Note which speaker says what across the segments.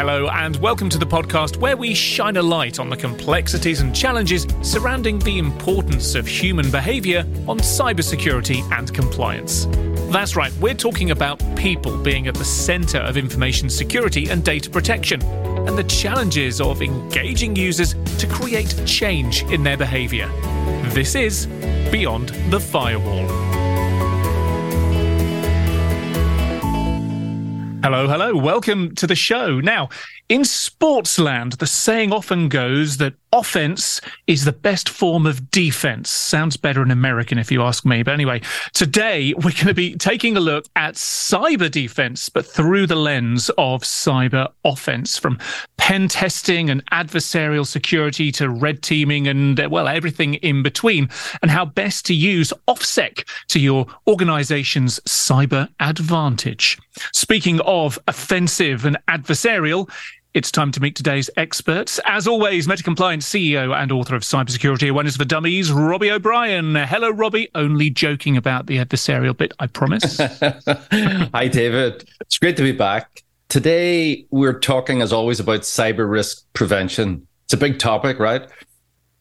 Speaker 1: Hello, and welcome to the podcast where we shine a light on the complexities and challenges surrounding the importance of human behaviour on cybersecurity and compliance. That's right, we're talking about people being at the centre of information security and data protection, and the challenges of engaging users to create change in their behaviour. This is Beyond the Firewall. Hello, hello. Welcome to the show. Now, in sportsland, the saying often goes that offense is the best form of defense. Sounds better in American if you ask me. But anyway, today we're going to be taking a look at cyber defense, but through the lens of cyber offense from pen testing and adversarial security to red teaming and, uh, well, everything in between, and how best to use OffSec to your organization's cyber advantage. Speaking of offensive and adversarial, it's time to meet today's experts. As always, MetaCompliance CEO and author of Cybersecurity Awareness for Dummies, Robbie O'Brien. Hello, Robbie. Only joking about the adversarial bit, I promise.
Speaker 2: Hi, David. It's great to be back. Today, we're talking, as always, about cyber risk prevention. It's a big topic, right?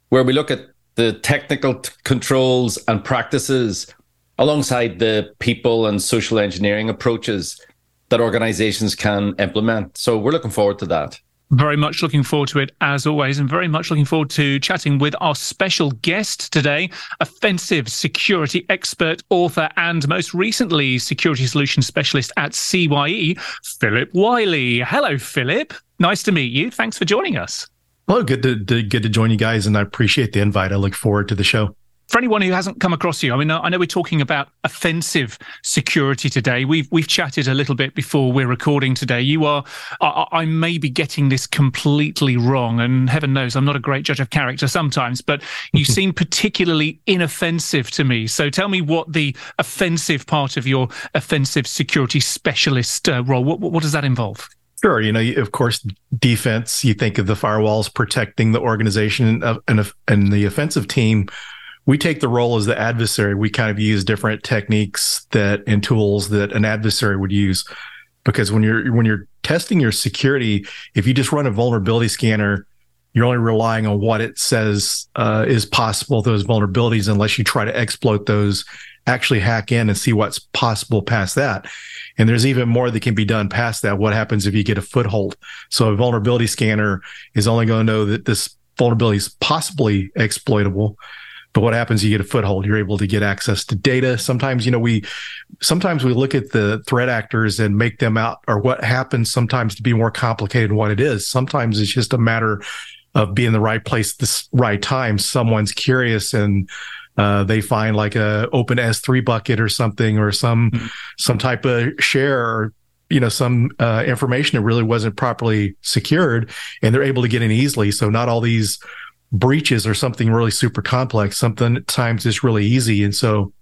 Speaker 2: Where we look at the technical t- controls and practices alongside the people and social engineering approaches that organizations can implement. So we're looking forward to that.
Speaker 1: Very much looking forward to it as always, and very much looking forward to chatting with our special guest today, offensive security expert, author, and most recently security solution specialist at CYE, Phillip Wylie. Hello, Phillip. Nice to meet you. Thanks for joining us.
Speaker 3: Hello, good to, to good to join you guys, and I appreciate the invite. I look forward to the show
Speaker 1: for anyone who hasn't come across you, I mean, I know we're talking about offensive security today. We've we've chatted a little bit before we're recording today. You are, I, I, may be getting this completely wrong, and heaven knows I'm not a great judge of character sometimes, but you seem particularly inoffensive to me. So tell me what the offensive part of your offensive security specialist uh, role. What, what does that involve?
Speaker 3: Sure. You know, of course, defense, you think of the firewalls protecting the organization and, and the offensive team we take the role as the adversary. We kind of use different techniques that and tools that an adversary would use. Because when you're when you're testing your security, if you just run a vulnerability scanner, you're only relying on what it says uh, is possible those vulnerabilities, unless you try to exploit those, actually hack in and see what's possible past that. And there's even more that can be done past that. What happens if you get a foothold? So a vulnerability scanner is only going to know that this vulnerability is possibly exploitable but what happens? You get a foothold. You're able to get access to data. Sometimes, you know, we sometimes we look at the threat actors and make them out or what happens sometimes to be more complicated than what it is. Sometimes it's just a matter of being in the right place at the right time. Someone's curious and uh, they find like a open S3 bucket or something or some mm-hmm. some type of share or you know some uh, information that really wasn't properly secured and they're able to get in easily so not all these breaches or something really super complex. Something at times is really easy. And so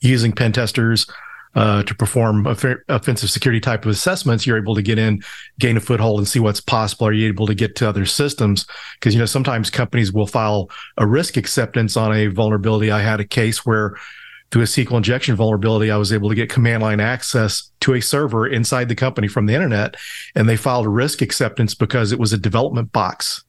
Speaker 3: using pen testers uh, to perform offensive security type of assessments, you're able to get in, gain a foothold and see what's possible. Are you able to get to other systems? Because, you know, sometimes companies will file a risk acceptance on a vulnerability. I had a case where through a SQL injection vulnerability, I was able to get command line access to a server inside the company from the internet. And they filed a risk acceptance because it was a development box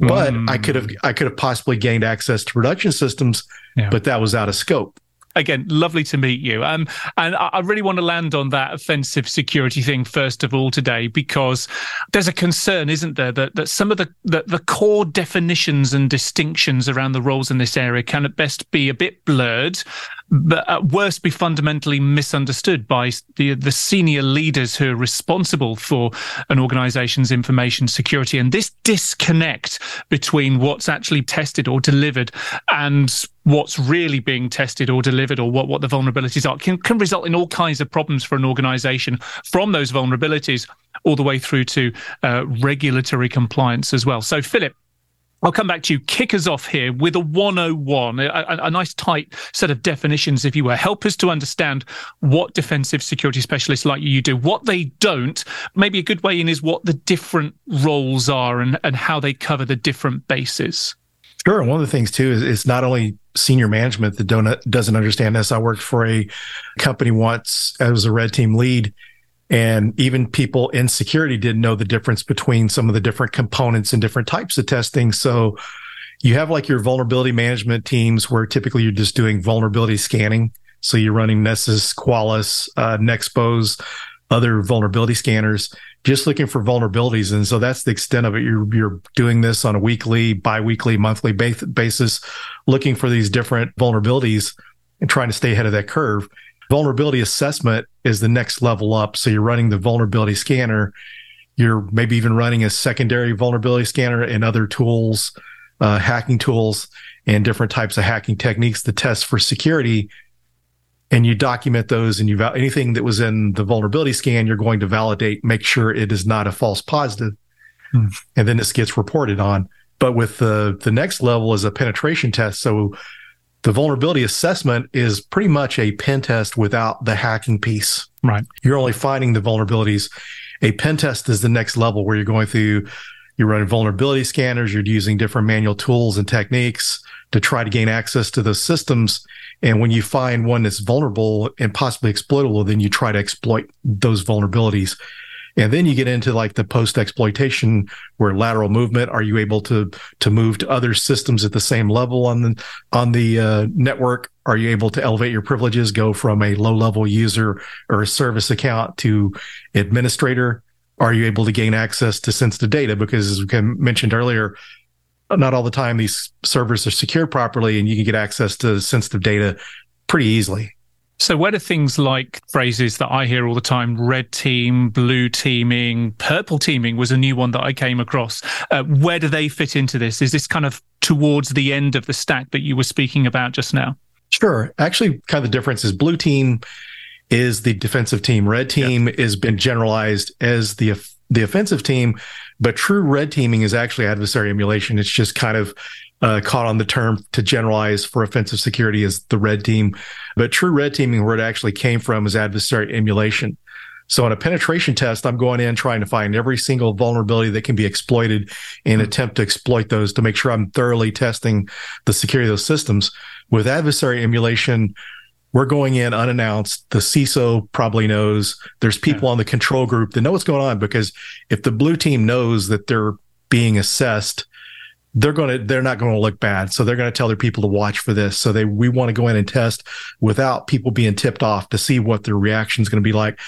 Speaker 3: but mm. I could have I could have possibly gained access to production systems, yeah. but that was out of scope
Speaker 1: again, lovely to meet you. Um, and I, really want to land on that offensive security thing first of all today, because there's a concern, isn't there, that, that some of the, the, the core definitions and distinctions around the roles in this area can at best be a bit blurred but at worst be fundamentally misunderstood by the the senior leaders who are responsible for an organization's information security and this disconnect between what's actually tested or delivered and what's really being tested or delivered or what, what the vulnerabilities are can, can result in all kinds of problems for an organization from those vulnerabilities all the way through to uh, regulatory compliance as well. So, Phillip, I'll come back to you. Kick us off here with a 101, a, a, nice tight set of definitions, if you were. Help us to understand what defensive security specialists like you do, what they don't. Maybe a good way in is what the different roles are and, and how they cover the different bases.
Speaker 3: Sure. And One of the things too is it's not only senior management that don't doesn't understand this. I worked for a company once as a red team lead, And even people in security didn't know the difference between some of the different components and different types of testing. So you have like your vulnerability management teams where typically you're just doing vulnerability scanning. So you're running Nessus, Qualys, uh, Nexpose, other vulnerability scanners, just looking for vulnerabilities. And so that's the extent of it. You're, you're doing this on a weekly, biweekly, monthly basis, looking for these different vulnerabilities and trying to stay ahead of that curve. Vulnerability assessment is the next level up. So you're running the vulnerability scanner. You're maybe even running a secondary vulnerability scanner and other tools, uh, hacking tools and different types of hacking techniques to test for security and you document those and you val- anything that was in the vulnerability scan, you're going to validate, make sure it is not a false positive. Hmm. And then this gets reported on. But with the, the next level is a penetration test. So the vulnerability assessment is pretty much a pen test without the hacking piece.
Speaker 1: Right.
Speaker 3: You're only finding the vulnerabilities. A pen test is the next level where you're going through, you're running vulnerability scanners, you're using different manual tools and techniques to try to gain access to those systems and when you find one that's vulnerable and possibly exploitable, then you try to exploit those vulnerabilities. And then you get into like the post exploitation where lateral movement. Are you able to to move to other systems at the same level on the on the uh, network? Are you able to elevate your privileges, go from a low level user or a service account to administrator? Are you able to gain access to sensitive data? Because as we mentioned earlier, not all the time these servers are secured properly and you can get access to sensitive data pretty easily.
Speaker 1: So, where do things like phrases that I hear all the time, red team, blue teaming, purple teaming was a new one that I came across. Uh, where do they fit into this? Is this kind of towards the end of the stack that you were speaking about just now?
Speaker 3: Sure. Actually, kind of the difference is blue team is the defensive team, red team yep. has been generalized as the the offensive team, but true red teaming is actually adversary emulation. It's just kind of uh, caught on the term to generalize for offensive security as the red team. But true red teaming, where it actually came from, is adversary emulation. So in a penetration test, I'm going in trying to find every single vulnerability that can be exploited and attempt to exploit those to make sure I'm thoroughly testing the security of those systems. With adversary emulation, we're going in unannounced. The CISO probably knows. There's people on the control group that know what's going on because if the blue team knows that they're being assessed, they're going to they're not going to look bad. So they're going to tell their people to watch for this. So they we want to go in and test without people being tipped off to see what their reaction is going to be like.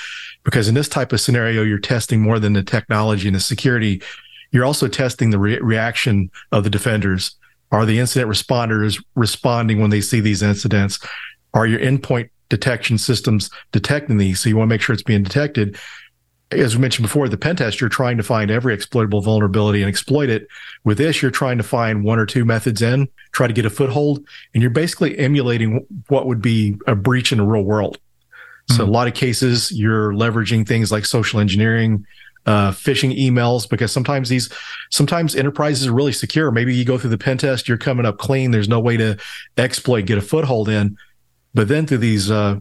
Speaker 3: Because in this type of scenario, you're testing more than the technology and the security. You're also testing the re- reaction of the defenders. Are the incident responders responding when they see these incidents? are your endpoint detection systems detecting these? So you want to make sure it's being detected. As we mentioned before, the pen test, you're trying to find every exploitable vulnerability and exploit it. With this, you're trying to find one or two methods in, try to get a foothold, and you're basically emulating what would be a breach in the real world. Mm-hmm. So a lot of cases, you're leveraging things like social engineering, uh, phishing emails because sometimes these sometimes enterprises are really secure. Maybe you go through the pen test, you're coming up clean. There's no way to exploit, get a foothold in. But then through these uh,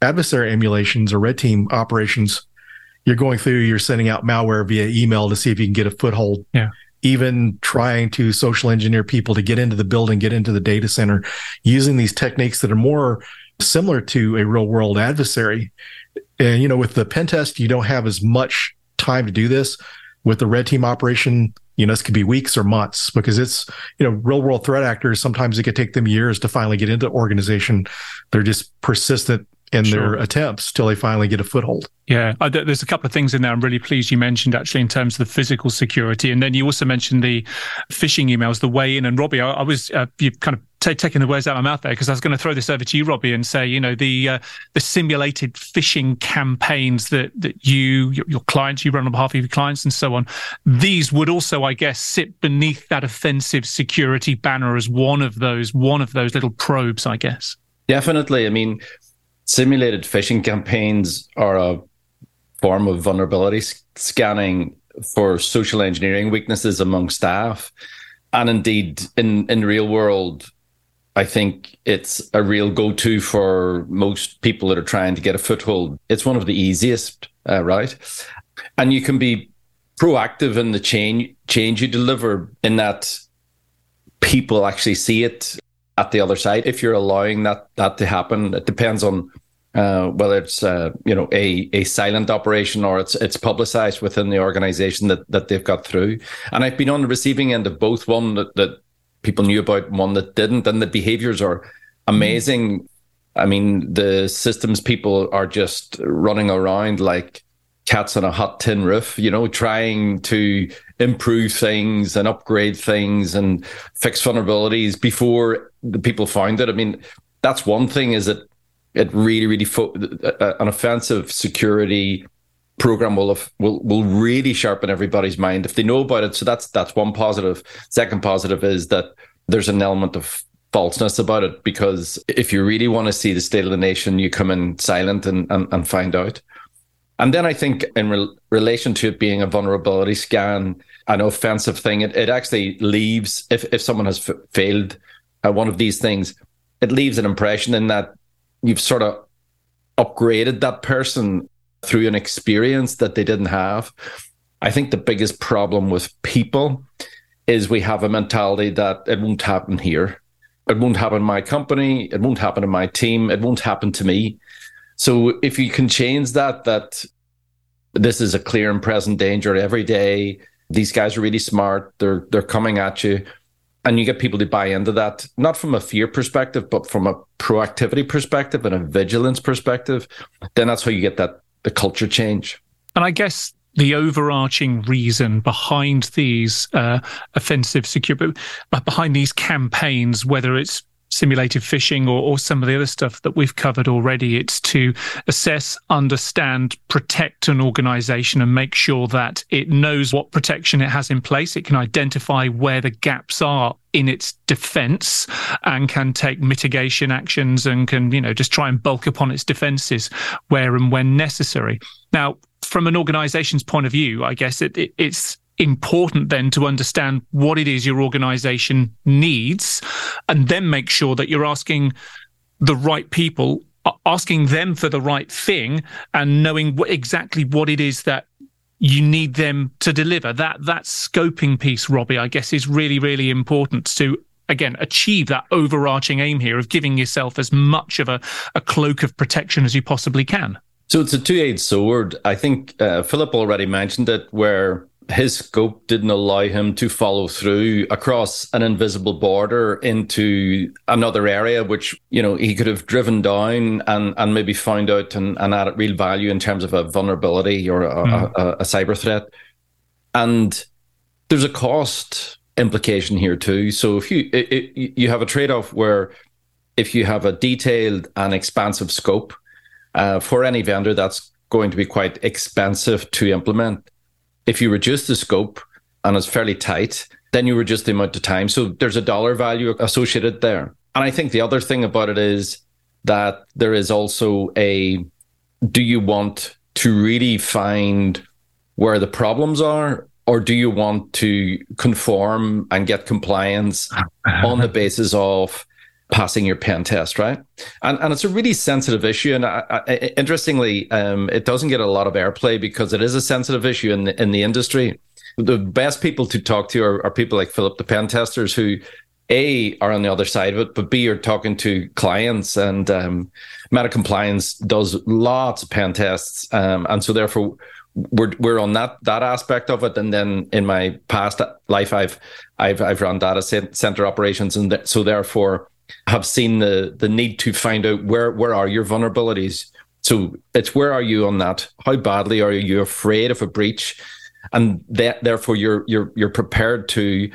Speaker 3: adversary emulations or red team operations, you're going through, you're sending out malware via email to see if you can get a foothold.
Speaker 1: Yeah.
Speaker 3: Even trying to social engineer people to get into the building, get into the data center, using these techniques that are more similar to a real world adversary. And, you know, with the pen test, you don't have as much time to do this. With the red team operation, you know, this could be weeks or months because it's, you know, real world threat actors. Sometimes it could take them years to finally get into organization. They're just persistent in sure. their attempts till they finally get a foothold.
Speaker 1: Yeah, there's a couple of things in there I'm really pleased you mentioned actually in terms of the physical security, and then you also mentioned the phishing emails, the way in. And Robbie, I, I was uh, you kind of t- taking the words out of my mouth there because I was going to throw this over to you, Robbie, and say you know the uh, the simulated phishing campaigns that that you your, your clients you run on behalf of your clients and so on. These would also, I guess, sit beneath that offensive security banner as one of those one of those little probes, I guess.
Speaker 2: Definitely. I mean, simulated phishing campaigns are a form of vulnerability scanning for social engineering weaknesses among staff. And indeed, in, in real world, I think it's a real go to for most people that are trying to get a foothold. It's one of the easiest, uh, right? And you can be proactive in the change change you deliver in that people actually see it at the other side if you're allowing that that to happen it depends on uh, whether it's uh, you know a a silent operation or it's it's publicized within the organization that that they've got through. And I've been on the receiving end of both one that, that people knew about, and one that didn't, and the behaviors are amazing. Mm. I mean, the systems people are just running around like cats on a hot tin roof, you know, trying to improve things and upgrade things and fix vulnerabilities before the people found it. I mean, that's one thing is that it really, really fo- an offensive security program will have, will will really sharpen everybody's mind if they know about it. So that's that's one positive. Second positive is that there's an element of falseness about it because if you really want to see the state of the nation, you come in silent and and, and find out. And then I think in re- relation to it being a vulnerability scan, an offensive thing, it, it actually leaves if if someone has f- failed one of these things, it leaves an impression in that you've sort of upgraded that person through an experience that they didn't have. I think the biggest problem with people is we have a mentality that it won't happen here. It won't happen in my company. It won't happen in my team. It won't happen to me. So if you can change that, that this is a clear and present danger every day. These guys are really smart. They're they're coming at you and you get people to buy into that not from a fear perspective but from a proactivity perspective and a vigilance perspective then that's how you get that the culture change.
Speaker 1: And i guess the overarching reason behind these uh, offensive security behind these campaigns whether it's simulated phishing or, or some of the other stuff that we've covered already. It's to assess, understand, protect an organization and make sure that it knows what protection it has in place. It can identify where the gaps are in its defense and can take mitigation actions and can, you know, just try and bulk upon its defenses where and when necessary. Now, from an organization's point of view, I guess it, it, it's important then to understand what it is your organization needs and then make sure that you're asking the right people asking them for the right thing and knowing what, exactly what it is that you need them to deliver. That that scoping piece robbie i guess is really really important to again achieve that overarching aim here of giving yourself as much of a, a cloak of protection as you possibly can.
Speaker 2: So it's a two-edged sword. I think uh, phillip already mentioned it where his scope didn't allow him to follow through across an invisible border into another area, which, you know, he could have driven down and, and maybe found out and, and added real value in terms of a vulnerability or a, mm. a, a cyber threat. And there's a cost implication here too. So if you it, it, you have a trade off where if you have a detailed and expansive scope uh, for any vendor, that's going to be quite expensive to implement if you reduce the scope and it's fairly tight, then you reduce the amount of time. So there's a dollar value associated there. And I think the other thing about it is that there is also a do you want to really find where the problems are or do you want to conform and get compliance on the basis of passing your pen test, right? And and it's a really sensitive issue. And I, I, interestingly, um, it doesn't get a lot of airplay because it is a sensitive issue in the, in the industry. The best people to talk to are, are people like Phillip, the pen testers, who a are on the other side of it, but B are talking to clients. And um, MetaCompliance does lots of pen tests, um, and so therefore we're we're on that that aspect of it. And then in my past life, I've I've I've run data center operations, and th- so therefore have seen the the need to find out where where are your vulnerabilities. So it's where are you on that? How badly are you afraid of a breach? And that, therefore you're you're you're prepared to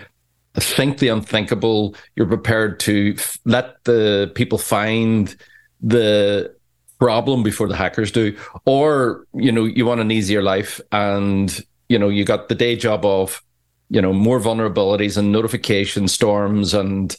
Speaker 2: think the unthinkable. You're prepared to f- let the people find the problem before the hackers do, or you know you want an easier life, and you know you got the day job of you know more vulnerabilities and notification storms and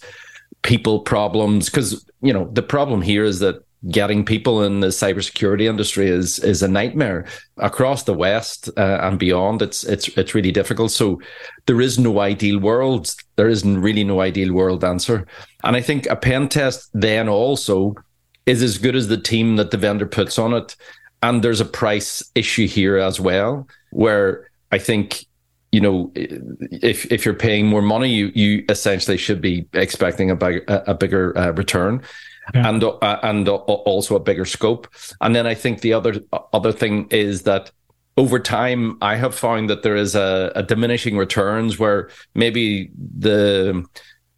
Speaker 2: people problems because you know the problem here is that getting people in the cybersecurity industry is is a nightmare across the west uh, and beyond. It's it's it's really difficult. So there is no ideal world. There isn't really no ideal world answer. And i think a pen test then also is as good as the team that the vendor puts on it. And there's a price issue here as well where i think you know, if if you're paying more money, you you essentially should be expecting a big, a bigger uh, return. yeah. and uh, and also a bigger scope. And then I think the other other thing is that over time, I have found that there is a, a diminishing returns where maybe the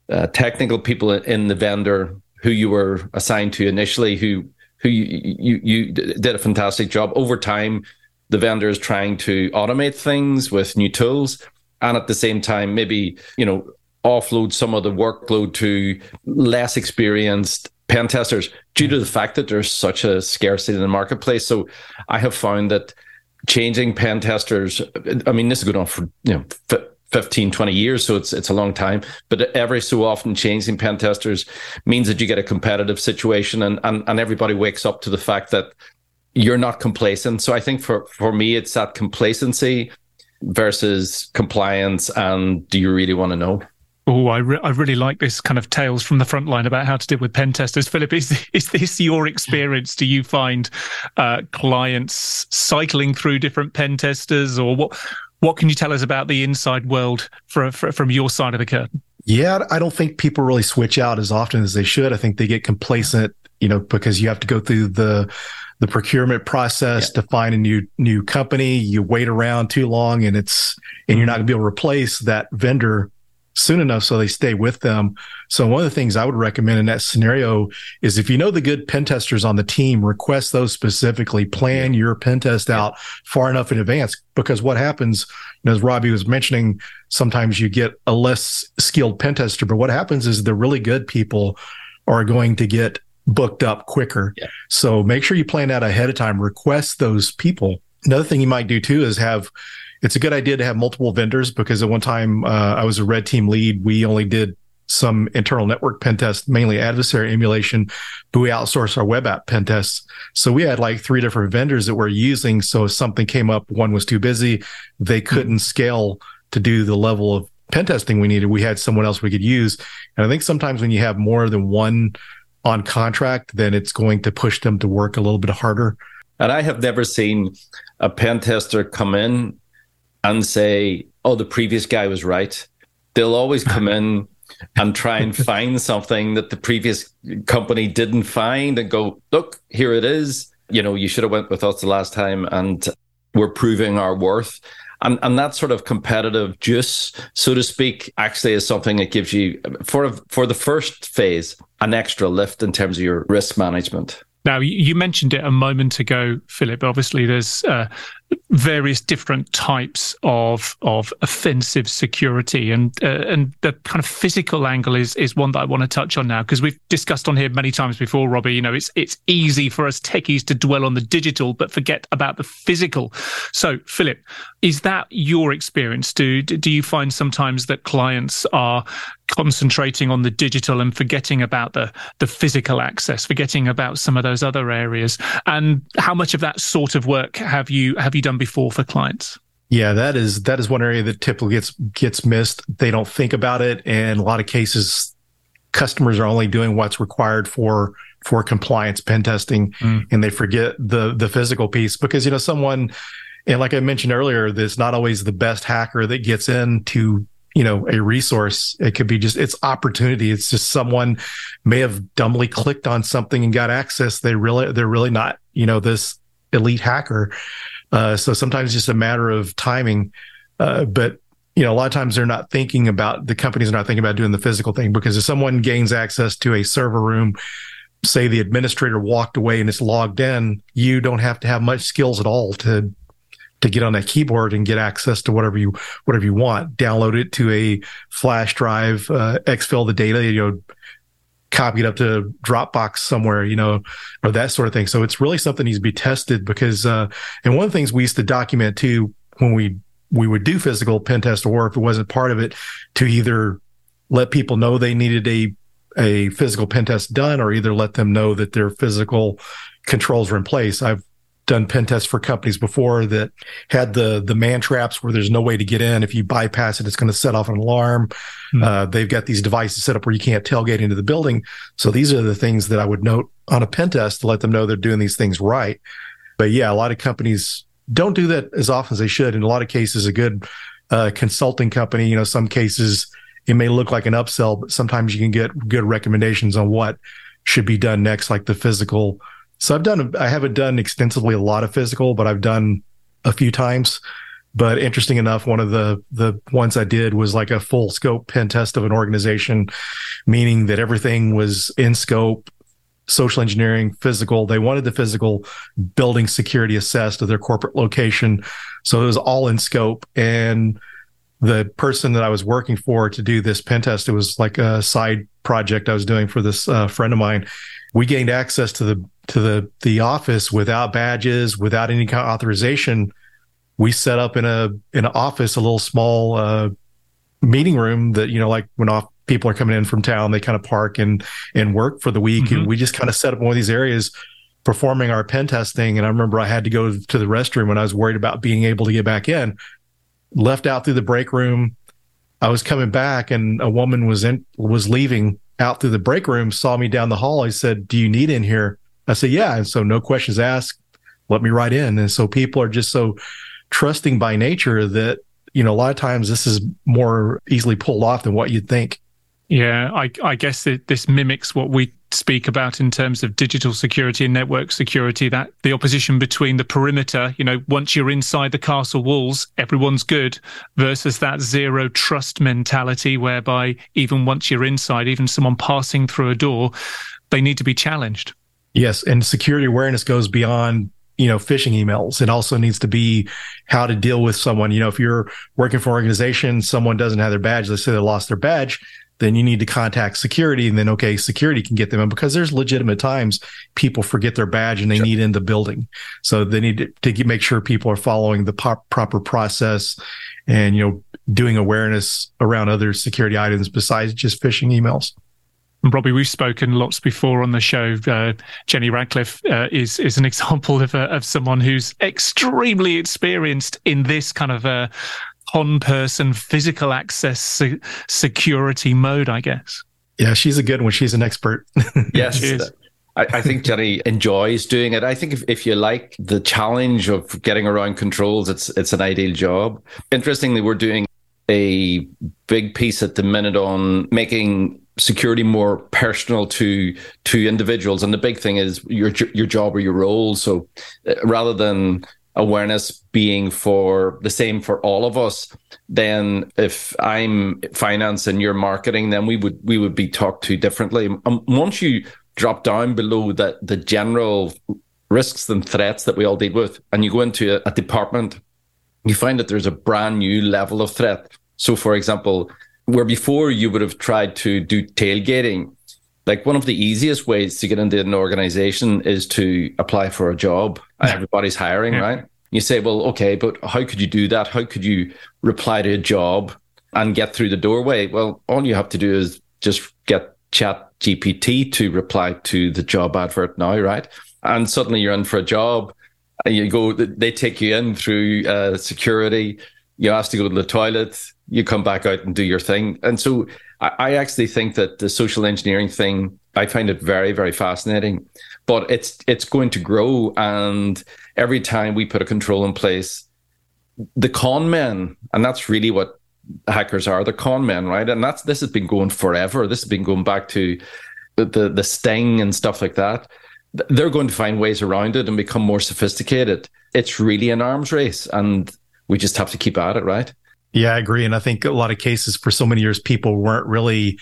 Speaker 2: uh, technical people in the vendor who you were assigned to initially, who who you, you, you did a fantastic job over time, the vendor is trying to automate things with new tools, and at the same time, maybe you know offload some of the workload to less experienced pen testers due to the fact that there's such a scarcity in the marketplace. So I have found that changing pen testers, I mean, this is going on for, you know, 15, 20 years. So it's, it's a long time, but every so often changing pen testers means that you get a competitive situation and, and, and everybody wakes up to the fact that you're not complacent. So I think for, for me, it's that complacency versus compliance. And do you really want to know?
Speaker 1: Oh, I, re- I really like this kind of tales from the front line about how to deal with pen testers. Phillip, is, is this your experience? Do you find uh, clients cycling through different pen testers or what? What can you tell us about the inside world for, for, from your side of the curtain?
Speaker 3: Yeah, I don't think people really switch out as often as they should. I think they get complacent, you know, because you have to go through the the procurement process yeah. to find a new new company. You wait around too long, and it's and you're not going to be able to replace that vendor soon enough so they stay with them. So one of the things I would recommend in that scenario is if you know the good pen testers on the team, request those specifically, plan your pen test out far enough in advance. Because what happens, you know, as Robbie was mentioning, sometimes you get a less skilled pen tester, but what happens is the really good people are going to get booked up quicker. Yeah. So make sure you plan that ahead of time, request those people. Another thing you might do too is have it's a good idea to have multiple vendors because at one time uh, I was a red team lead. We only did some internal network pen tests, mainly adversary emulation, but we outsourced our web app pen tests. So we had like three different vendors that we're using. So if something came up, one was too busy, they couldn't scale to do the level of pen testing we needed. We had someone else we could use. And I think sometimes when you have more than one on contract, then it's going to push them to work a little bit harder.
Speaker 2: And I have never seen a pen tester come in and say, oh, the previous guy was right. They'll always come in and try and find something that the previous company didn't find and go, look, here it is. You know, you should have went with us the last time and we're proving our worth. And, and that sort of competitive juice, so to speak, actually is something that gives you for for the first phase an extra lift in terms of your risk management.
Speaker 1: Now, you mentioned it a moment ago, Phillip. Obviously, there's uh, various different types of of offensive security, and uh, and the kind of physical angle is is one that I want to touch on now because we've discussed on here many times before, Robbie. You know, it's it's easy for us techies to dwell on the digital but forget about the physical. So, Phillip, is that your experience? Do do you find sometimes that clients are concentrating on the digital and forgetting about the the physical access, forgetting about some of those other areas? And how much of that sort of work have you have you done before for clients?
Speaker 3: Yeah, that is that is one area that typically gets gets missed. They don't think about it, and a lot of cases, customers are only doing what's required for for compliance pen testing, mm. and they forget the the physical piece because you know someone, and like I mentioned earlier, there's not always the best hacker that gets into you know a resource it could be just it's opportunity it's just someone may have dumbly clicked on something and got access they really they're really not you know this elite hacker uh, so sometimes it's just a matter of timing uh, but you know a lot of times they're not thinking about the companies are not thinking about doing the physical thing because if someone gains access to a server room say the administrator walked away and it's logged in you don't have to have much skills at all to to get on that keyboard and get access to whatever you whatever you want. Download it to a flash drive, uh, exfil the data, you know, copy it up to Dropbox somewhere, you know, or that sort of thing. So it's really something needs to be tested because, uh, and one of the things we used to document too when we we would do physical pen test or if it wasn't part of it to either let people know they needed a a physical pen test done or either let them know that their physical controls were in place. I've done pen tests for companies before that had the the man traps where there's no way to get in. If you bypass it, it's going to set off an alarm. Mm-hmm. Uh, they've got these devices set up where you can't tailgate into the building. So these are the things that I would note on a pen test to let them know they're doing these things right. But yeah, a lot of companies don't do that as often as they should. In a lot of cases, a good uh, consulting company, you know, some cases it may look like an upsell, but sometimes you can get good recommendations on what should be done next, like the physical. So I've done, I haven't done extensively a lot of physical, but I've done a few times. But interesting enough, one of the the ones I did was like a full scope pen test of an organization, meaning that everything was in scope, social engineering, physical. They wanted the physical building security assessed of their corporate location. So it was all in scope. And the person that I was working for to do this pen test, it was like a side project I was doing for this uh, friend of mine. We gained access to the to the the office without badges, without any kind of authorization. We set up in a in an office a little small uh, meeting room that you know like when off people are coming in from town they kind of park and and work for the week. Mm-hmm. and we just kind of set up one of these areas performing our pen testing. And i remember i had to go to the restroom when i was worried about being able to get back in. Left out through the break room. I was coming back and a woman was in was leaving out through the break room saw me down the hall. I said do you need in here? I said yeah. And so no questions asked. Let me right in. And so people are just so trusting by nature that you know a lot of times this is more easily pulled off than what you'd think.
Speaker 1: Yeah i, I guess that this mimics what we speak about in terms of digital security and network security that the opposition between the perimeter you know once you're inside the castle walls everyone's good versus that zero trust mentality whereby even once you're inside even someone passing through a door they need to be challenged.
Speaker 3: Yes and security awareness goes beyond you know phishing emails. It also needs to be how to deal with someone. You know if you're working for an organization someone doesn't have their badge let's say they lost their badge then you need to contact security and then okay security can get them in because there's legitimate times people forget their badge and they sure. need in the building so they need to, to make sure people are following the pop, proper process and you know doing awareness around other security items besides just phishing emails and
Speaker 1: Robbie, we've spoken lots before on the show. Uh, Jenny Radcliffe uh, is is an example of of someone who's extremely experienced in this kind of a on person physical access se- security mode. I guess.
Speaker 3: Yeah, she's a good one. She's an expert.
Speaker 2: yes. I, I, think Jenny enjoys doing it. I think if, if you like the challenge of getting around controls, it's it's an ideal job. Interestingly, we're doing a big piece at the minute on making security more personal to to individuals and the big thing is your your job or your role so uh, rather than awareness being for the same for all of us then if i'm finance and you're marketing then we would we would be talked to differently. Um, once you drop down below that the general risks and threats that we all deal with and you go into a, a department you find that there's a brand new level of threat. So for example where before you would have tried to do tailgating, like one of the easiest ways to get into an organization is to apply for a job. Yeah. Everybody's hiring, yeah. right? You say, well, okay, but how could you do that? How could you reply to a job and get through the doorway? Well, all you have to do is just get chat GPT to reply to the job advert now, right? And suddenly you're in for a job. And you go, they take you in through uh, security. You ask to go to the toilet you come back out and do your thing. And so I, I actually think that the social engineering thing, I find it very, very fascinating. But it's it's going to grow, and every time we put a control in place, the con men, and that's really what hackers are, the con men, right? And that's this has been going forever. This has been going back to the, the, the sting and stuff like that. They're going to find ways around it and become more sophisticated. It's really an arms race, and we just have to keep at it, right?
Speaker 3: Yeah, I agree. And I think a lot of cases for so many years, people weren't really,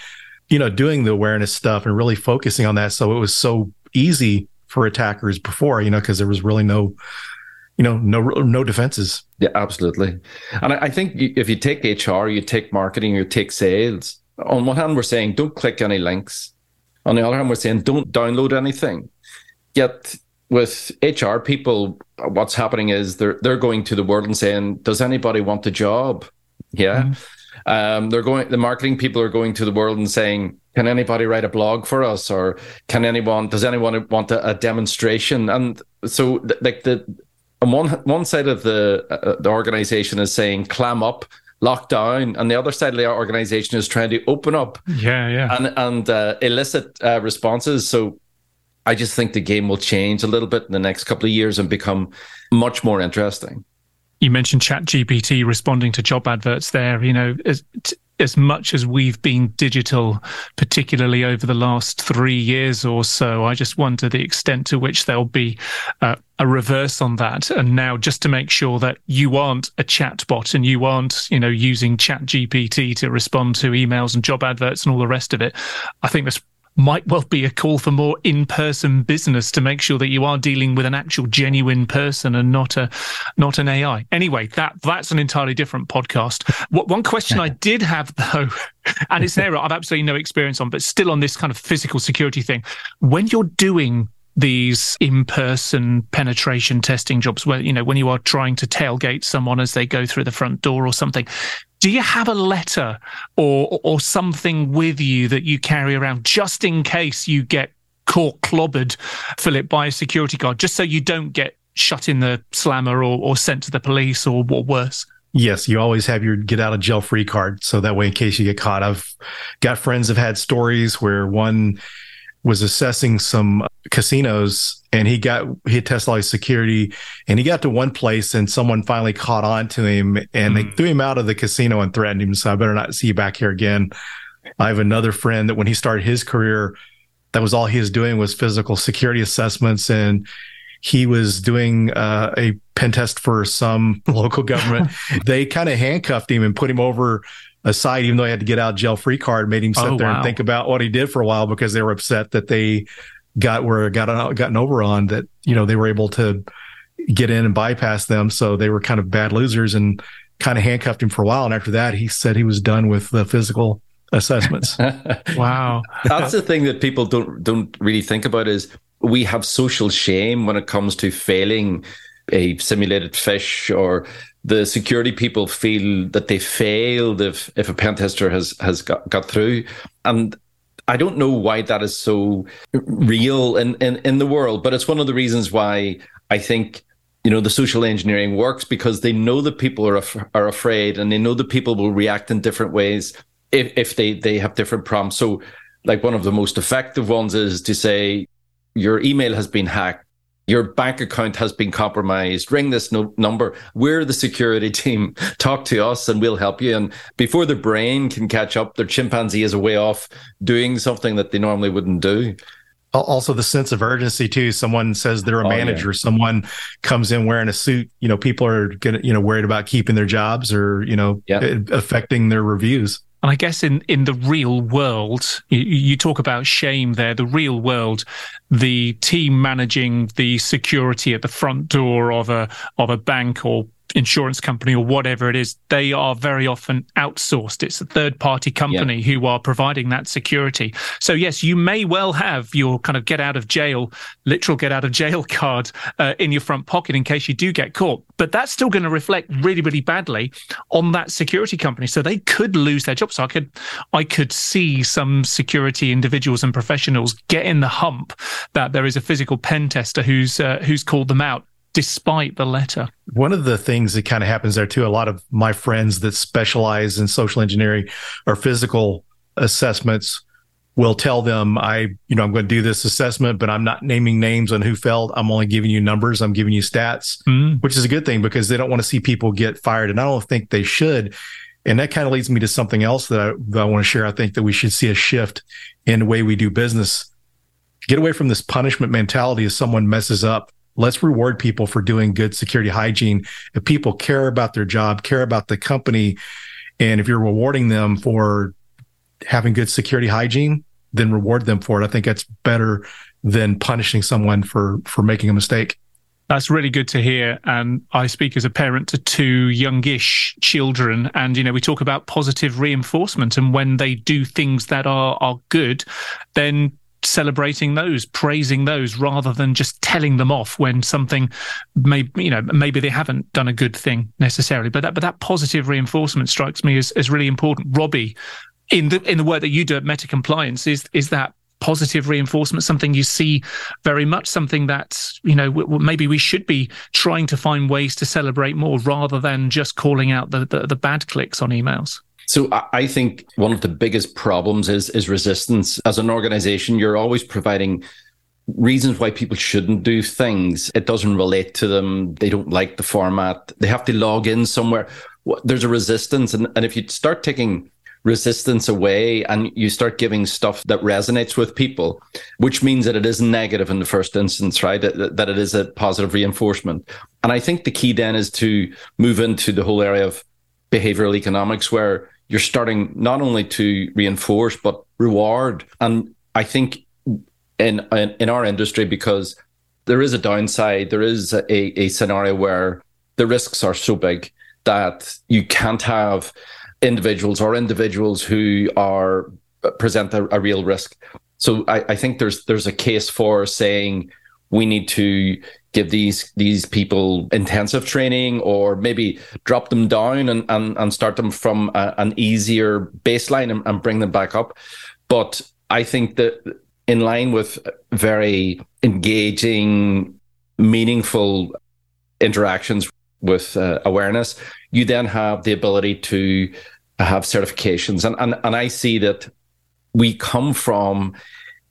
Speaker 3: you know, doing the awareness stuff and really focusing on that. So it was so easy for attackers before, you know, because there was really no, you know, no no defenses.
Speaker 2: Yeah, absolutely. And I, think if you take HR, you take marketing, you take sales. On one hand, we're saying don't click any links. On the other hand, we're saying don't download anything. Yet with HR people, what's happening is they're they're going to the world and saying, "Does anybody want a job?" Yeah. Mm-hmm. Um, they're going, the marketing people are going to the world and saying, can anybody write a blog for us? Or can anyone, does anyone want a, a demonstration? And so th- like the, on one, one side of the, uh, the organization is saying, clam up, lock down. And the other side of the organization is trying to open up.
Speaker 1: Yeah. Yeah.
Speaker 2: And, and uh, elicit uh, responses. So I just think the game will change a little bit in the next couple of years and become much more interesting
Speaker 1: you mentioned ChatGPT responding to job adverts there you know as as much as we've been digital, particularly over the last three years or so, I just wonder the extent to which there'll be uh, a reverse on that. And now, just to make sure that you aren't a chatbot and you aren't, you know, using ChatGPT to respond to emails and job adverts and all the rest of it, I think that's might well be a call for more in-person business to make sure that you are dealing with an actual genuine person and not a not an AI. Anyway, that that's an entirely different podcast. What, one question I did have though, and it's an area I've absolutely no experience on, but still on this kind of physical security thing. When you're doing these in-person penetration testing jobs where you know when you are trying to tailgate someone as they go through the front door or something do you have a letter or or something with you that you carry around just in case you get caught clobbered, Phillip, by a security guard, just so you don't get shut in the slammer or, or sent to the police or, what worse?
Speaker 3: Yes, you always have your get out of jail free card. So that way, in case you get caught, I've got friends have had stories where one was assessing some casinos and he got he had tested all his security and he got to one place and someone finally caught on to him and mm. they hmm. threw him out of the casino and threatened him so i better not see you back here again i have another friend that when he started his career that was all he was doing was physical security assessments and he was doing uh, a pen test for some local government they kind of handcuffed him and put him over aside, even though he had to get out jail free card, made him sit oh, there wow. and think about what he did for a while because they were upset that they got where got gotten over on that you know they were able to get in and bypass them. So they were kind of bad losers and kind of handcuffed him for a while. And after that he said he was done with the physical assessments.
Speaker 1: Wow.
Speaker 2: That's the thing that people don't don't really think about is we have social shame when it comes to failing a simulated fish or the security people feel that they failed if if a pen tester has has got, got through and I don't know why that is so real in, in, in the world, but it's one of the reasons why I think you know the social engineering works because they know that people are af- are afraid and they know that people will react in different ways if if they they have different prompts. So like one of the most effective ones is to say your email has been hacked your bank account has been compromised. Ring this no- number. We're the security team. Talk to us and we'll help you. And before their brain can catch up, their chimpanzee is a way off doing something that they normally wouldn't do.
Speaker 3: Also, the sense of urgency too. Someone says they're a oh, manager. Yeah. Someone comes in wearing a suit. You know, people are gonna, you know, worried about keeping their jobs or you know, yeah. affecting their reviews.
Speaker 1: And I guess in, in the real world, you, you, talk about shame there. The real world, the team managing the security at the front door of a of a bank or insurance company or whatever it is, they are very often outsourced. It's a third party company yeah. who are providing that security. So, yes, you may well have your kind of get out of jail, literal get out of jail card uh, in your front pocket in case you do get caught. But that's still going to reflect really, really badly on that security company. So they could lose their job. So I could, I could see some security individuals and professionals get in the hump that there is a physical pen tester who's uh, who's called them out despite the letter.
Speaker 3: One of the things that kind of happens there too, a lot of my friends that specialize in social engineering or physical assessments will tell them I, you know, I'm going to do this assessment, but I'm not naming names on who failed. I'm only giving you numbers. I'm giving you stats, mm. which is a good thing because they don't want to see people get fired. And I don't think they should. And that kind of leads me to something else that I, that I want to share. I think that we should see a shift in the way we do business. Get away from this punishment mentality if someone messes up let's reward people for doing good security hygiene. If people care about their job, care about the company, and if you're rewarding them for having good security hygiene, then reward them for it. I think that's better than punishing someone for for making a mistake.
Speaker 1: That's really good to hear. And I speak as a parent to two youngish children. And, you know, we talk about positive reinforcement. And when they do things that are, are good, then celebrating those, praising those, rather than just telling them off when something may, you know, maybe they haven't done a good thing necessarily. But that, but that positive reinforcement strikes me as, as really important. Robbie, in the in the work that you do at MetaCompliance, is is that positive reinforcement something you see very much something that you know w- maybe we should be trying to find ways to celebrate more rather than just calling out the, the, the bad clicks on emails
Speaker 2: so I think one of the biggest problems is is resistance. As an organization, you're always providing reasons why people shouldn't do things. It doesn't relate to them. They don't like the format. They have to log in somewhere. There's a resistance. And, and if you start taking resistance away and you start giving stuff that resonates with people, which means that it isn't negative in the first instance, right? That, that it is a positive reinforcement. And I think the key then is to move into the whole area of behavioral economics where you're starting not only to reinforce but reward. And I think in in, in our industry because there is a downside, there is a, a scenario where the risks are so big that you can't have individuals or individuals who are present a, a real risk. So I, I think there's there's a case for saying we need to give these these people intensive training or maybe drop them down and, and, and start them from a, an easier baseline and, and bring them back up. But I think that in line with very engaging, meaningful interactions with uh, awareness, you then have the ability to have certifications. And, and, and I see that we come from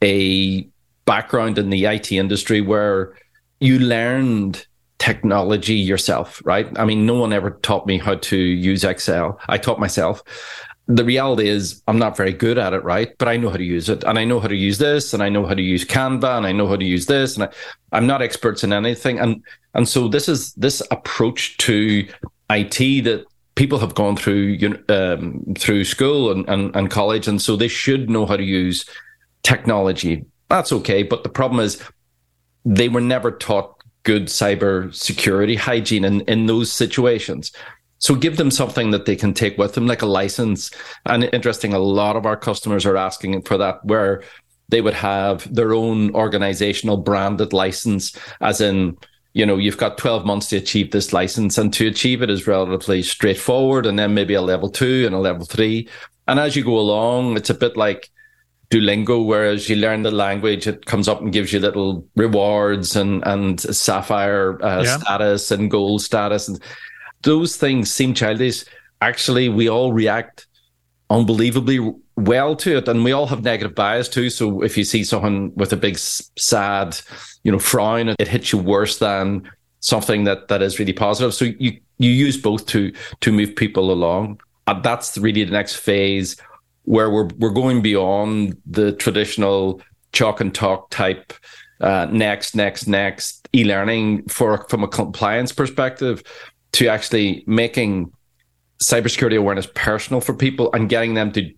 Speaker 2: a background in the IT industry where you learned technology yourself, right? I mean, no one ever taught me how to use Excel. I taught myself. The reality is, I'm not very good at it, right? But I know how to use it, and I know how to use this, and I know how to use Canva, and I know how to use this, and I, I'm not experts in anything. And and so this is this approach to IT that people have gone through um, through school and, and, and college, and so they should know how to use technology. That's okay, but the problem is they were never taught good cyber security hygiene in, in those situations. So give them something that they can take with them, like a license. And interesting, a lot of our customers are asking for that, where they would have their own organizational branded license, as in you know, you've got 12 months to achieve this license, and to achieve it is relatively straightforward, and then maybe a level two and a level three. And as you go along, it's a bit like Duolingo, whereas you learn the language, it comes up and gives you little rewards and and sapphire uh, yeah. status and gold status, and those things seem childish. Actually, we all react unbelievably well to it, and we all have negative bias too. So if you see someone with a big sad you know, frown, it hits you worse than something that that is really positive. So you you use both to to move people along. And that's really the next phase where we're we're going beyond the traditional chalk and talk type uh, next, next, next e-learning for from a compliance perspective to actually making cybersecurity awareness personal for people and getting them to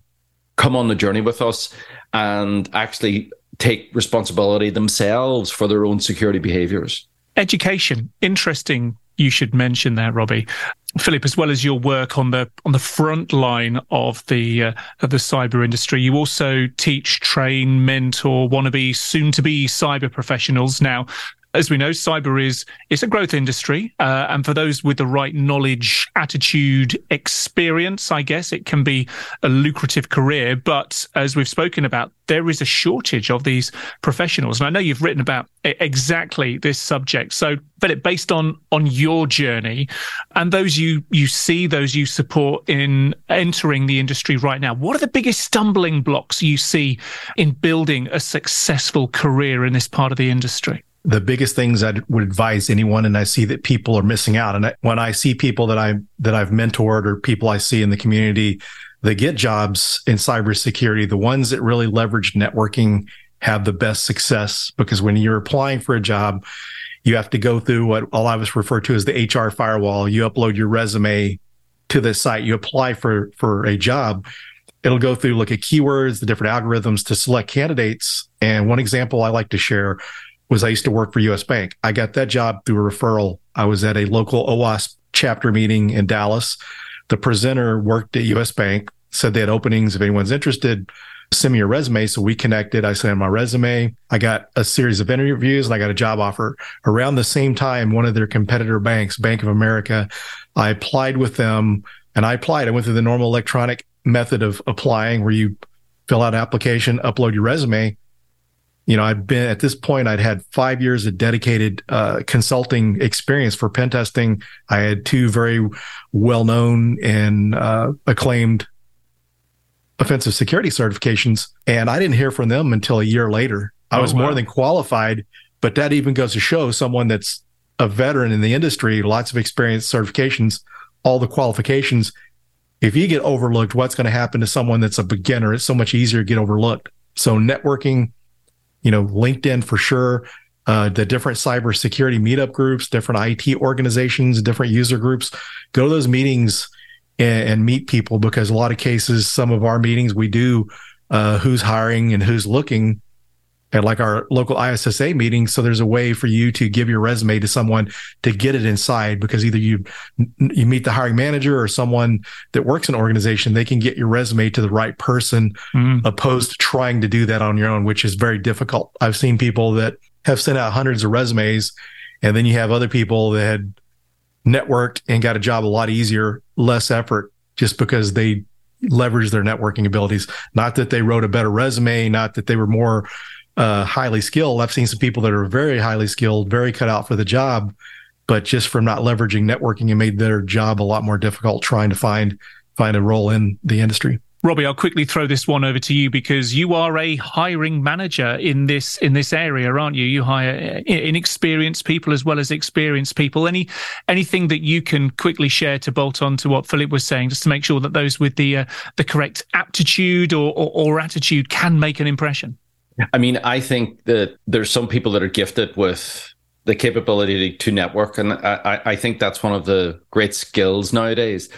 Speaker 2: come on the journey with us and actually take responsibility themselves for their own security behaviors.
Speaker 1: Education, interesting. You should mention that, Robbie. Phillip, as well as your work on the on the front line of the uh, of the cyber industry, you also teach, train, mentor, wannabe, soon to be cyber professionals. Now, as we know, cyber is it's a growth industry, uh, and for those with the right knowledge, attitude, experience, I guess it can be a lucrative career. But as we've spoken about, there is a shortage of these professionals, and I know you've written about exactly this subject. So, Phillip, based on on your journey and those you you see, those you support in entering the industry right now, what are the biggest stumbling blocks you see in building a successful career in this part of the industry?
Speaker 3: The biggest things I would advise anyone, and I see that people are missing out. And I, when I see people that I that I've mentored or people I see in the community that get jobs in cybersecurity, the ones that really leverage networking have the best success because when you're applying for a job, you have to go through what all of us refer to as the HR firewall. You upload your resume to the site, you apply for for a job. It'll go through look at keywords, the different algorithms to select candidates. And one example I like to share was I used to work for US Bank. I got that job through a referral. I was at a local OWASP chapter meeting in Dallas. The presenter worked at US Bank, said they had openings. If anyone's interested, send me your resume. So we connected. I sent my resume. I got a series of interviews and I got a job offer. Around the same time, one of their competitor banks, Bank of America, I applied with them and I applied. I went through the normal electronic method of applying where you fill out an application, upload your resume you know, I've been at this point, I'd had five years of dedicated uh, consulting experience for pen testing. I had two very well known and uh, acclaimed offensive security certifications, and I didn't hear from them until a year later. I oh, was wow. more than qualified, but that even goes to show someone that's a veteran in the industry, lots of experience, certifications, all the qualifications. if you get overlooked, what's going to happen to someone that's a beginner? It's so much easier to get overlooked. So networking, you know, LinkedIn for sure. Uh, the different cybersecurity meetup groups, different IT organizations, different user groups. Go to those meetings and, and meet people because a lot of cases, some of our meetings we do uh, who's hiring and who's looking at like our local ISSA meeting. So there's a way for you to give your resume to someone to get it inside because either you you meet the hiring manager or someone that works in an organization, they can get your resume to the right person, mm. opposed to trying to do that on your own, which is very difficult. I've seen people that have sent out hundreds of resumes, and then you have other people that had networked and got a job a lot easier, less effort, just because they leveraged their networking abilities. Not that they wrote a better resume, not that they were more uh, highly skilled. I've seen some people that are very highly skilled, very cut out for the job, but just from not leveraging networking, it made their job a lot more difficult trying to find find a role in the industry.
Speaker 1: Robbie, I'll quickly throw this one over to you because you are a hiring manager in this in this area, aren't you? You hire inexperienced people as well as experienced people. Any anything that you can quickly share to bolt on to what Phillip was saying, just to make sure that those with the uh, the correct aptitude or, or, or attitude can make an impression.
Speaker 2: I mean, I think that there's some people that are gifted with the capability to network, and I, I think that's one of the great skills nowadays.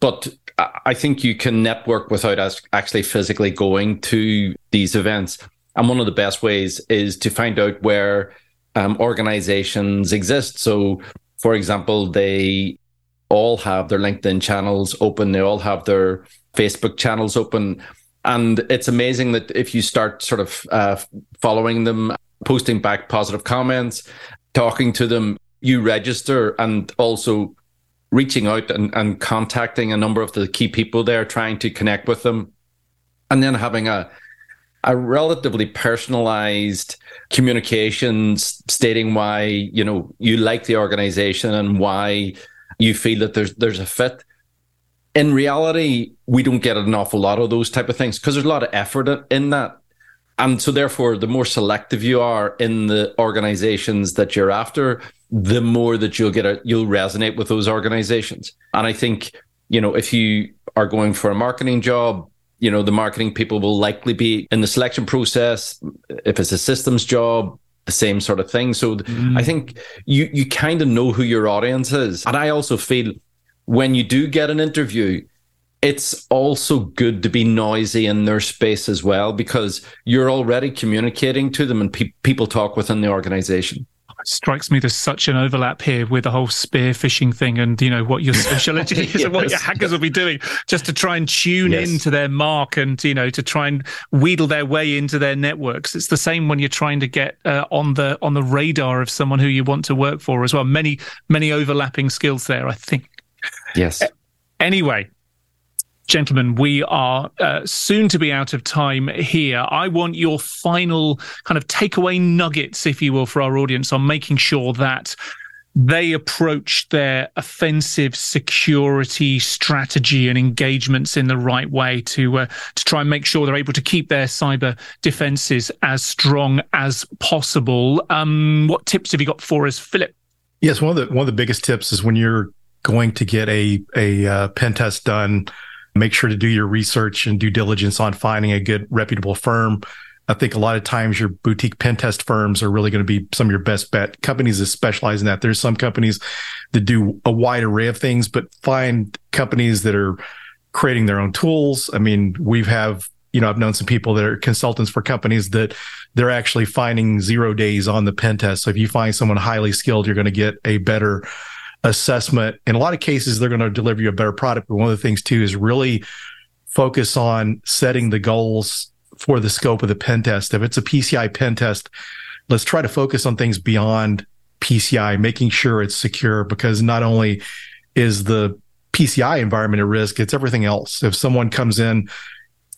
Speaker 2: But I think you can network without actually physically going to these events. And one of the best ways is to find out where um, organizations exist. So, for example, they all have their LinkedIn channels open, they all have their Facebook channels open. And it's amazing that if you start sort of uh, following them, posting back positive comments, talking to them, you register and also reaching out and, and contacting a number of the key people there, trying to connect with them, and then having a a relatively personalized communications stating why you know you like the organization and why you feel that there's there's a fit in reality, we don't get an awful lot of those type of things because there's a lot of effort in that. And so therefore, the more selective you are in the organizations that you're after, the more that you'll get a, you'll resonate with those organizations. And I think, you know, if you are going for a marketing job, you know, the marketing people will likely be in the selection process. If it's a systems job, the same sort of thing. So mm. I think you you kind of know who your audience is. And I also feel when you do get an interview, it's also good to be noisy in their space as well because you're already communicating to them and pe- people talk within the organization
Speaker 1: it strikes me there's such an overlap here with the whole spear phishing thing and you know what your sociology is yes. and what your hackers will be doing just to try and tune yes. into their mark and you know to try and wheedle their way into their networks it's the same when you're trying to get uh, on the on the radar of someone who you want to work for as well many many overlapping skills there i think
Speaker 2: Yes.
Speaker 1: Anyway, gentlemen, we are uh, soon to be out of time here. I want your final kind of takeaway nuggets, if you will, for our audience on making sure that they approach their offensive security strategy and engagements in the right way to uh, to try and make sure they're able to keep their cyber defenses as strong as possible. Um, what tips have you got for us, Phillip?
Speaker 3: Yes, one of the one of the biggest tips is when you're going to get a a uh, pen test done, make sure to do your research and due diligence on finding a good reputable firm. I think a lot of times your boutique pen test firms are really going to be some of your best bet companies that specialize in that. There's some companies that do a wide array of things, but find companies that are creating their own tools. I mean, we have, have you know, I've known some people that are consultants for companies that they're actually finding zero days on the pen test. So if you find someone highly skilled, you're going to get a better assessment. In a lot of cases, they're going to deliver you a better product. But one of the things too is really focus on setting the goals for the scope of the pen test. If it's a PCI pen test, let's try to focus on things beyond PCI, making sure it's secure because not only is the PCI environment at risk, it's everything else. If someone comes in,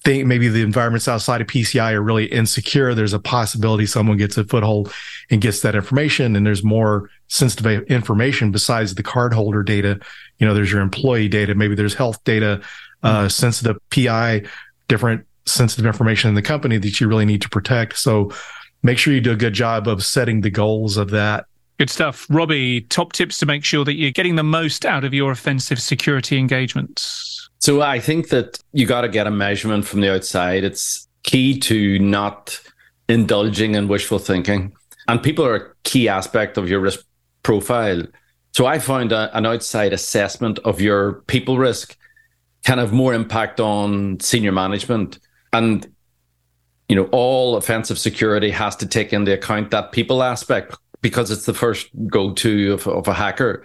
Speaker 3: think maybe the environments outside of PCI are really insecure, there's a possibility someone gets a foothold and gets that information. And there's more sensitive information besides the cardholder data. You know, there's your employee data, maybe there's health data, uh, mm-hmm. sensitive PI, different sensitive information in the company that you really need to protect. So make sure you do a good job of setting the goals of that.
Speaker 1: Good stuff. Robbie, top tips to make sure that you're getting the most out of your offensive security engagements.
Speaker 2: So I think that you got to get a measurement from the outside. It's key to not indulging in wishful thinking. And people are a key aspect of your risk profile. So I found a, an outside assessment of your people risk can have more impact on senior management. And, you know, all offensive security has to take into account that people aspect because it's the first go to of, of a hacker.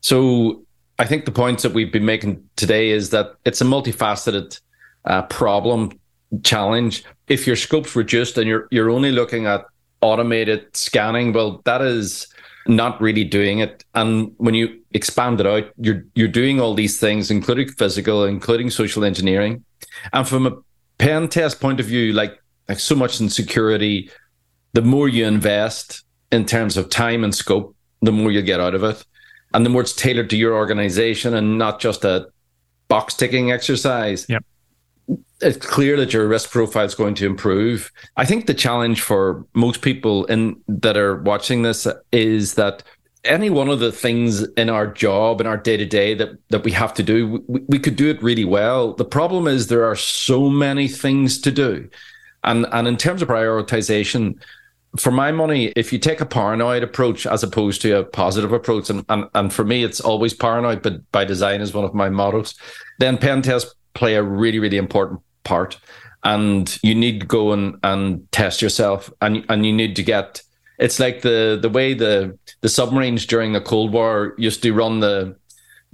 Speaker 2: So I think the points that we've been making today is that it's a multifaceted uh, problem challenge. If your scope's reduced and you're you're only looking at automated scanning, well, that is not really doing it. And when you expand it out, you're you're doing all these things, including physical, including social engineering. And from a pen test point of view, like like so much in security, the more you invest in terms of time and scope, the more you get out of it and the more it's tailored to your organization and not just a box ticking exercise.
Speaker 1: Yep.
Speaker 2: It's clear that your risk profile is going to improve. I think the challenge for most people in that are watching this is that any one of the things in our job in our day to day that that we have to do, we, we could do it really well. The problem is there are so many things to do, and and in terms of prioritization, for my money, if you take a paranoid approach as opposed to a positive approach, and, and, and for me, it's always paranoid, but by design is one of my mottos, then pen tests play a really, really important part. And you need to go and, and test yourself and, and you need to get, it's like the, the way the, the submarines during the Cold War used to run the,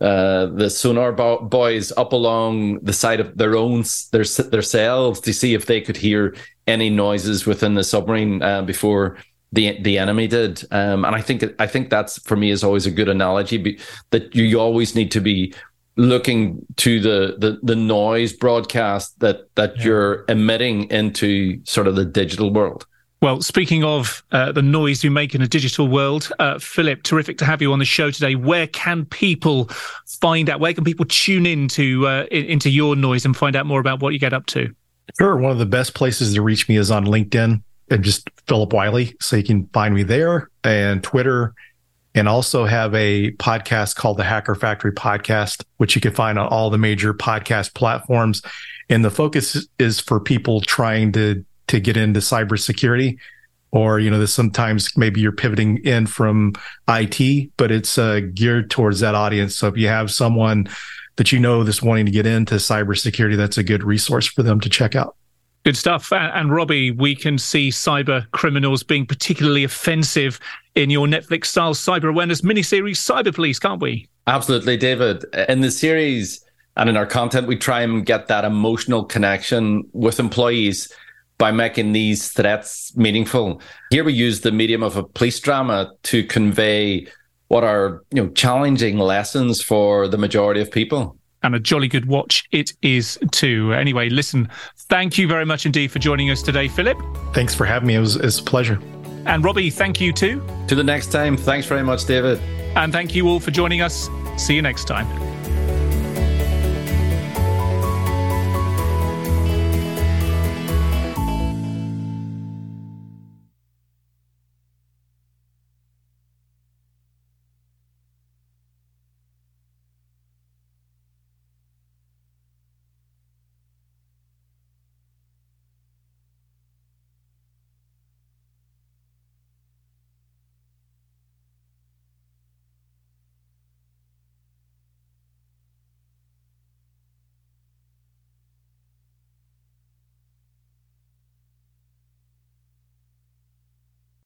Speaker 2: uh, the sonar bo- boys up along the side of their own their themselves to see if they could hear any noises within the submarine uh, before the the enemy did. Um, and I think I think that's for me is always a good analogy be, that you always need to be looking to the the, the noise broadcast that that yeah. you're emitting into sort of the digital world.
Speaker 1: Well, speaking of uh, the noise you make in a digital world, uh, Phillip, terrific to have you on the show today. Where can people find out? Where can people tune in to, uh, into your noise and find out more about what you get up to?
Speaker 3: Sure. One of the best places to reach me is on LinkedIn and just Phillip Wylie. So you can find me there and Twitter and also have a podcast called the Hacker Factory Podcast, which you can find on all the major podcast platforms. And the focus is for people trying to to get into cybersecurity or you know this sometimes maybe you're pivoting in from IT but it's uh, geared towards that audience so if you have someone that you know that's wanting to get into cybersecurity that's a good resource for them to check out
Speaker 1: Good stuff. And Robbie, we can see cyber criminals being particularly offensive in your Netflix style cyber awareness miniseries, Cyber Police, can't we?
Speaker 2: Absolutely, David. In the series and in our content, we try and get that emotional connection with employees by making these threats meaningful. Here we use the medium of a police drama to convey what are you know challenging lessons for the majority of people.
Speaker 1: And a jolly good watch it is too. Anyway, listen, thank you very much indeed for joining us today, Phillip.
Speaker 3: Thanks for having me. It was, it was a pleasure.
Speaker 1: And Robbie, thank you too.
Speaker 2: To the next time. Thanks very much, David.
Speaker 1: And thank you all for joining us. See you next time.